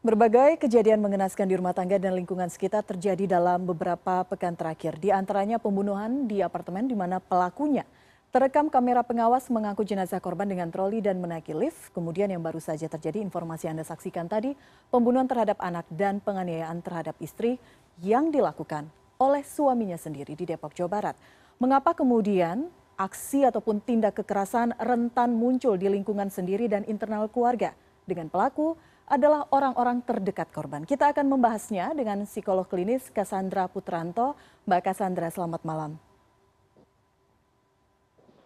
Berbagai kejadian mengenaskan di rumah tangga dan lingkungan sekitar terjadi dalam beberapa pekan terakhir. Di antaranya pembunuhan di apartemen di mana pelakunya terekam kamera pengawas mengangkut jenazah korban dengan troli dan menaiki lift. Kemudian yang baru saja terjadi informasi Anda saksikan tadi, pembunuhan terhadap anak dan penganiayaan terhadap istri yang dilakukan oleh suaminya sendiri di Depok, Jawa Barat. Mengapa kemudian aksi ataupun tindak kekerasan rentan muncul di lingkungan sendiri dan internal keluarga dengan pelaku adalah orang-orang terdekat korban. Kita akan membahasnya dengan psikolog klinis Cassandra Putranto. Mbak Cassandra, selamat malam.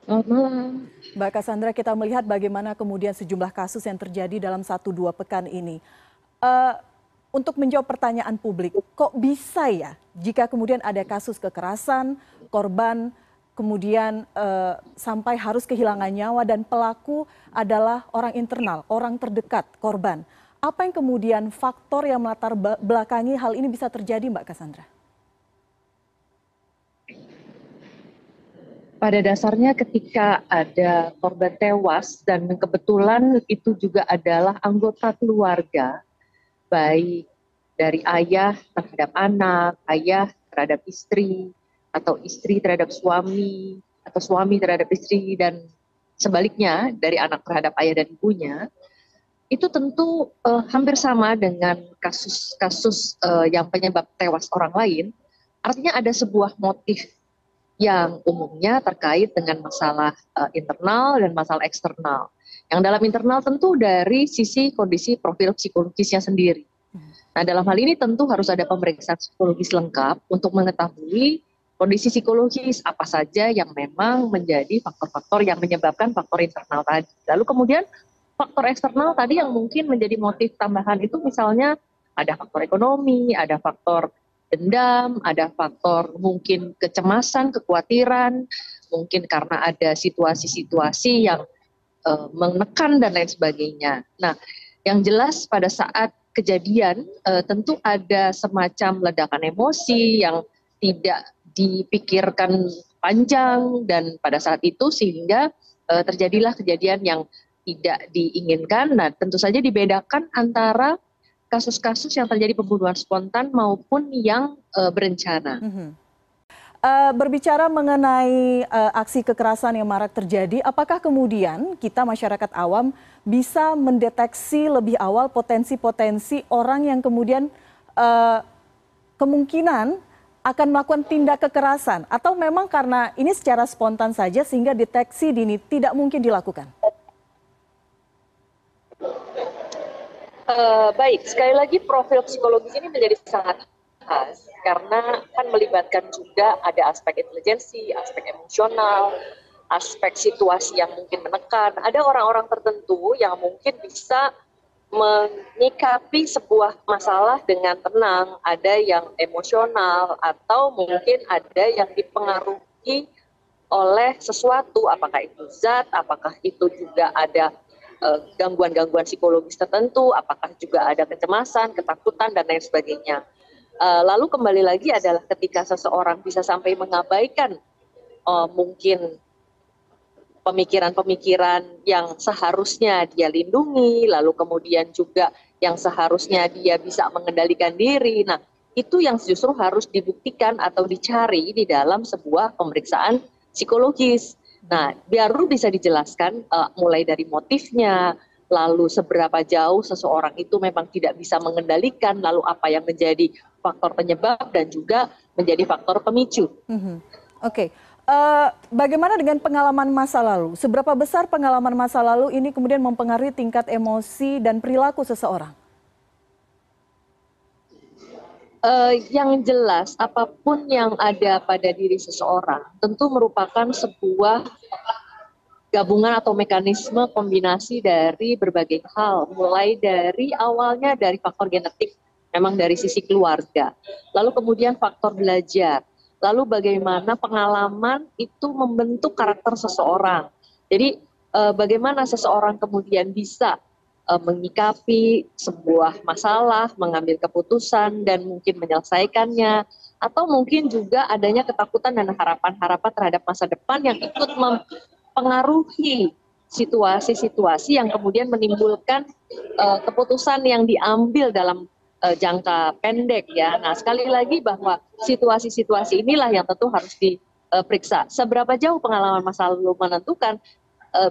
Selamat malam. Mbak Cassandra, kita melihat bagaimana kemudian sejumlah kasus yang terjadi dalam satu dua pekan ini. Uh, untuk menjawab pertanyaan publik, kok bisa ya jika kemudian ada kasus kekerasan, korban kemudian uh, sampai harus kehilangan nyawa dan pelaku adalah orang internal, orang terdekat korban apa yang kemudian faktor yang melatar belakangi hal ini bisa terjadi Mbak Cassandra? Pada dasarnya ketika ada korban tewas dan kebetulan itu juga adalah anggota keluarga, baik dari ayah terhadap anak, ayah terhadap istri, atau istri terhadap suami, atau suami terhadap istri, dan sebaliknya dari anak terhadap ayah dan ibunya, itu tentu uh, hampir sama dengan kasus-kasus uh, yang penyebab tewas orang lain. Artinya ada sebuah motif yang umumnya terkait dengan masalah uh, internal dan masalah eksternal. Yang dalam internal tentu dari sisi kondisi profil psikologisnya sendiri. Nah, dalam hal ini tentu harus ada pemeriksaan psikologis lengkap untuk mengetahui kondisi psikologis apa saja yang memang menjadi faktor-faktor yang menyebabkan faktor internal tadi. Lalu kemudian faktor eksternal tadi yang mungkin menjadi motif tambahan itu misalnya ada faktor ekonomi, ada faktor dendam, ada faktor mungkin kecemasan, kekhawatiran, mungkin karena ada situasi-situasi yang uh, menekan dan lain sebagainya. Nah, yang jelas pada saat kejadian uh, tentu ada semacam ledakan emosi yang tidak dipikirkan panjang dan pada saat itu sehingga uh, terjadilah kejadian yang tidak diinginkan. Nah, tentu saja dibedakan antara kasus-kasus yang terjadi pembunuhan spontan maupun yang uh, berencana. Mm -hmm. uh, berbicara mengenai uh, aksi kekerasan yang marak terjadi, apakah kemudian kita masyarakat awam bisa mendeteksi lebih awal potensi-potensi orang yang kemudian uh, kemungkinan akan melakukan tindak kekerasan atau memang karena ini secara spontan saja sehingga deteksi dini tidak mungkin dilakukan? Uh, baik, sekali lagi profil psikologis ini menjadi sangat khas karena kan melibatkan juga ada aspek intelijensi, aspek emosional, aspek situasi yang mungkin menekan. Ada orang-orang tertentu yang mungkin bisa menyikapi sebuah masalah dengan tenang, ada yang emosional atau mungkin ada yang dipengaruhi oleh sesuatu, apakah itu zat, apakah itu juga ada gangguan-gangguan psikologis tertentu, apakah juga ada kecemasan, ketakutan, dan lain sebagainya. Eh, lalu kembali lagi adalah ketika seseorang bisa sampai mengabaikan uh, mungkin pemikiran-pemikiran yang seharusnya dia lindungi, lalu kemudian juga yang seharusnya dia bisa mengendalikan diri. Nah, itu yang justru harus dibuktikan atau dicari di dalam sebuah pemeriksaan psikologis. Nah, baru bisa dijelaskan uh, mulai dari motifnya, lalu seberapa jauh seseorang itu memang tidak bisa mengendalikan, lalu apa yang menjadi faktor penyebab dan juga menjadi faktor pemicu. Mm -hmm. Oke, okay. uh, eh, bagaimana dengan pengalaman masa lalu? Seberapa besar pengalaman masa lalu ini kemudian mempengaruhi tingkat emosi dan perilaku seseorang? Uh, yang jelas apa pun yang ada pada diri seseorang tentu merupakan sebuah gabungan atau mekanisme kombinasi dari berbagai hal. Mulai dari awalnya dari faktor genetik memang dari sisi keluarga. Lalu kemudian faktor belajar. Lalu bagaimana pengalaman itu membentuk karakter seseorang. Jadi eh, bagaimana seseorang kemudian bisa menyikapi sebuah masalah, mengambil keputusan dan mungkin menyelesaikannya atau mungkin juga adanya ketakutan dan harapan-harapan terhadap masa depan yang ikut mempengaruhi situasi-situasi yang kemudian menimbulkan uh, keputusan yang diambil dalam uh, jangka pendek ya. Nah, sekali lagi bahwa situasi-situasi inilah yang tentu harus diperiksa. Seberapa jauh pengalaman masa lalu menentukan uh,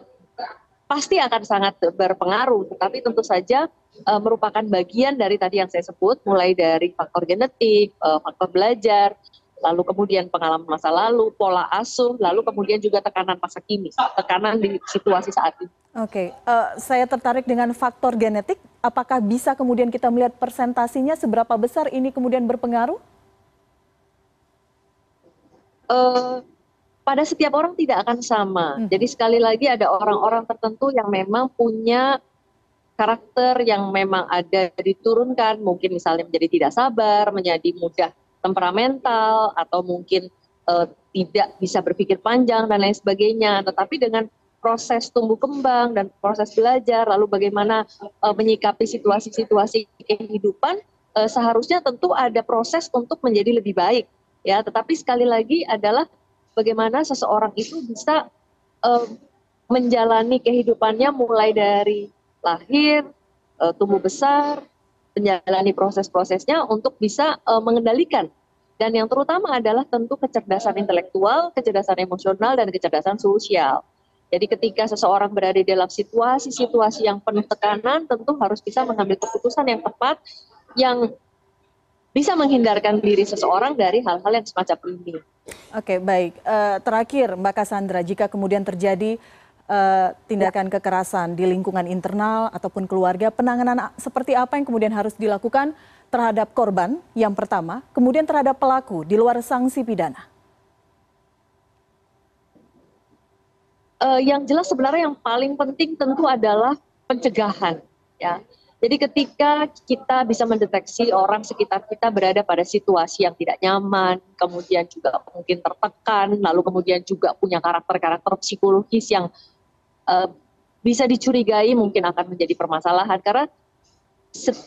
pasti akan sangat berpengaruh, tetapi tentu saja uh, merupakan bagian dari tadi yang saya sebut, mulai dari faktor genetik, uh, faktor belajar, lalu kemudian pengalaman masa lalu, pola asuh, lalu kemudian juga tekanan masa kini, tekanan di situasi saat ini. Oke, uh, saya tertarik dengan faktor genetik. Apakah bisa kemudian kita melihat persentasinya seberapa besar ini kemudian berpengaruh? Uh, pada setiap orang tidak akan sama. Hmm. Jadi sekali lagi ada orang-orang tertentu yang memang punya karakter yang memang ada diturunkan, mungkin misalnya menjadi tidak sabar, menjadi mudah temperamental atau mungkin uh, tidak bisa berpikir panjang dan lain sebagainya. Tetapi dengan proses tumbuh kembang dan proses belajar, lalu bagaimana uh, menyikapi situasi-situasi kehidupan, uh, seharusnya tentu ada proses untuk menjadi lebih baik. Ya, tetapi sekali lagi adalah bagaimana seseorang itu bisa uh, menjalani kehidupannya mulai dari lahir, uh, tumbuh besar, menjalani proses-prosesnya untuk bisa uh, mengendalikan. Dan yang terutama adalah tentu kecerdasan intelektual, kecerdasan emosional, dan kecerdasan sosial. Jadi ketika seseorang berada dalam situasi-situasi yang penuh tekanan, tentu harus bisa mengambil keputusan yang tepat, yang bisa menghindarkan diri seseorang dari hal-hal yang semacam ini. Oke, baik. Uh, terakhir, Mbak Cassandra, jika kemudian terjadi uh, tindakan ya. kekerasan di lingkungan internal ataupun keluarga, penanganan seperti apa yang kemudian harus dilakukan terhadap korban yang pertama, kemudian terhadap pelaku di luar sanksi pidana? Uh, yang jelas sebenarnya yang paling penting tentu adalah pencegahan, ya. Jadi ketika kita bisa mendeteksi orang sekitar kita berada pada situasi yang tidak nyaman, kemudian juga mungkin tertekan, lalu kemudian juga punya karakter-karakter psikologis yang uh, bisa dicurigai mungkin akan menjadi permasalahan karena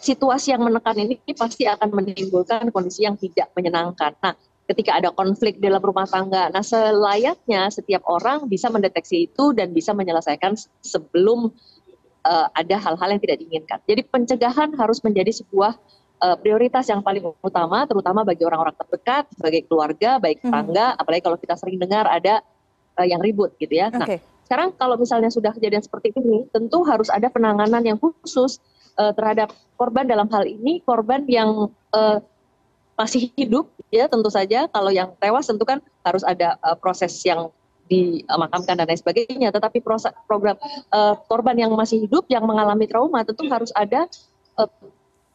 situasi yang menekan ini pasti akan menimbulkan kondisi yang tidak menyenangkan. Nah, ketika ada konflik dalam rumah tangga, nah selayaknya setiap orang bisa mendeteksi itu dan bisa menyelesaikan sebelum uh, ada hal-hal yang tidak diinginkan. Jadi pencegahan harus menjadi sebuah uh, prioritas yang paling utama, terutama bagi orang-orang terdekat, sebagai keluarga, baik tetangga, hmm. apalagi kalau kita sering dengar ada uh, yang ribut gitu ya. Okay. Nah, sekarang kalau misalnya sudah kejadian seperti ini, tentu harus ada penanganan yang khusus uh, terhadap korban dalam hal ini korban yang uh, masih hidup ya tentu saja kalau yang tewas tentu kan harus ada uh, proses yang dimakamkan dan lain sebagainya tetapi proses program uh, korban yang masih hidup yang mengalami trauma tentu harus ada uh,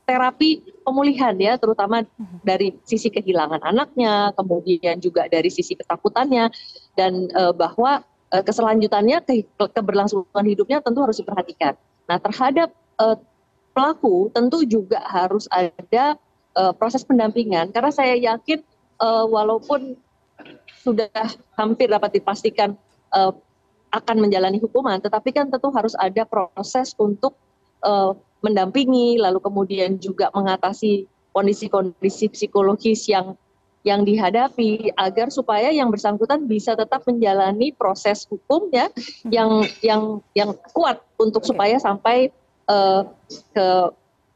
terapi pemulihan ya terutama dari sisi kehilangan anaknya kemudian juga dari sisi ketakutannya dan uh, bahwa uh, keselanjutannya ke, keberlangsungan hidupnya tentu harus diperhatikan. Nah terhadap uh, pelaku tentu juga harus ada uh, proses pendampingan karena saya yakin uh, walaupun sudah hampir dapat dipastikan uh, akan menjalani hukuman, tetapi kan tentu harus ada proses untuk uh, mendampingi, lalu kemudian juga mengatasi kondisi-kondisi psikologis yang yang dihadapi agar supaya yang bersangkutan bisa tetap menjalani proses hukum ya hmm. yang yang yang kuat untuk supaya sampai uh, ke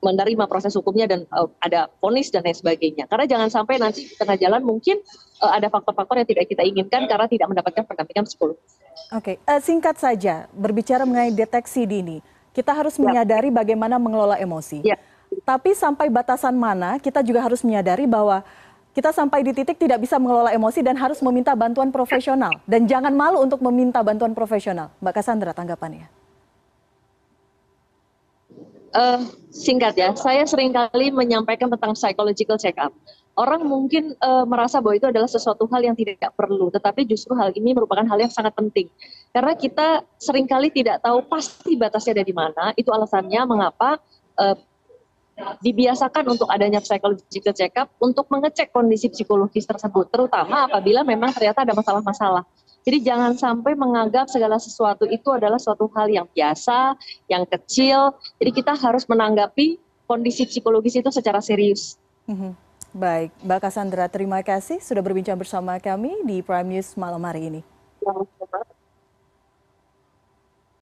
menerima proses hukumnya dan uh, ada vonis dan lain sebagainya. Karena jangan sampai nanti di tengah jalan mungkin uh, ada faktor-faktor yang tidak kita inginkan karena tidak mendapatkan pendampingan psikologis. Oke, okay. uh, singkat saja berbicara mengenai deteksi dini, kita harus ya. menyadari bagaimana mengelola emosi. Ya. Tapi sampai batasan mana kita juga harus menyadari bahwa kita sampai di titik tidak bisa mengelola emosi dan harus meminta bantuan profesional. Dan jangan malu untuk meminta bantuan profesional. Mbak Cassandra, tanggapannya. Uh, singkat ya, saya sering kali menyampaikan tentang psychological check-up. Orang mungkin uh, merasa bahwa itu adalah sesuatu hal yang tidak perlu, tetapi justru hal ini merupakan hal yang sangat penting. Karena kita sering kali tidak tahu pasti batasnya ada di mana, itu alasannya mengapa uh, dibiasakan untuk adanya psychological check-up untuk mengecek kondisi psikologis tersebut, terutama apabila memang ternyata ada masalah-masalah. Jadi jangan sampai menganggap segala sesuatu itu adalah suatu hal yang biasa, yang kecil. Jadi kita harus menanggapi kondisi psikologis itu secara serius. Mm-hmm. Baik, Mbak Cassandra, terima kasih sudah berbincang bersama kami di Prime News malam hari ini.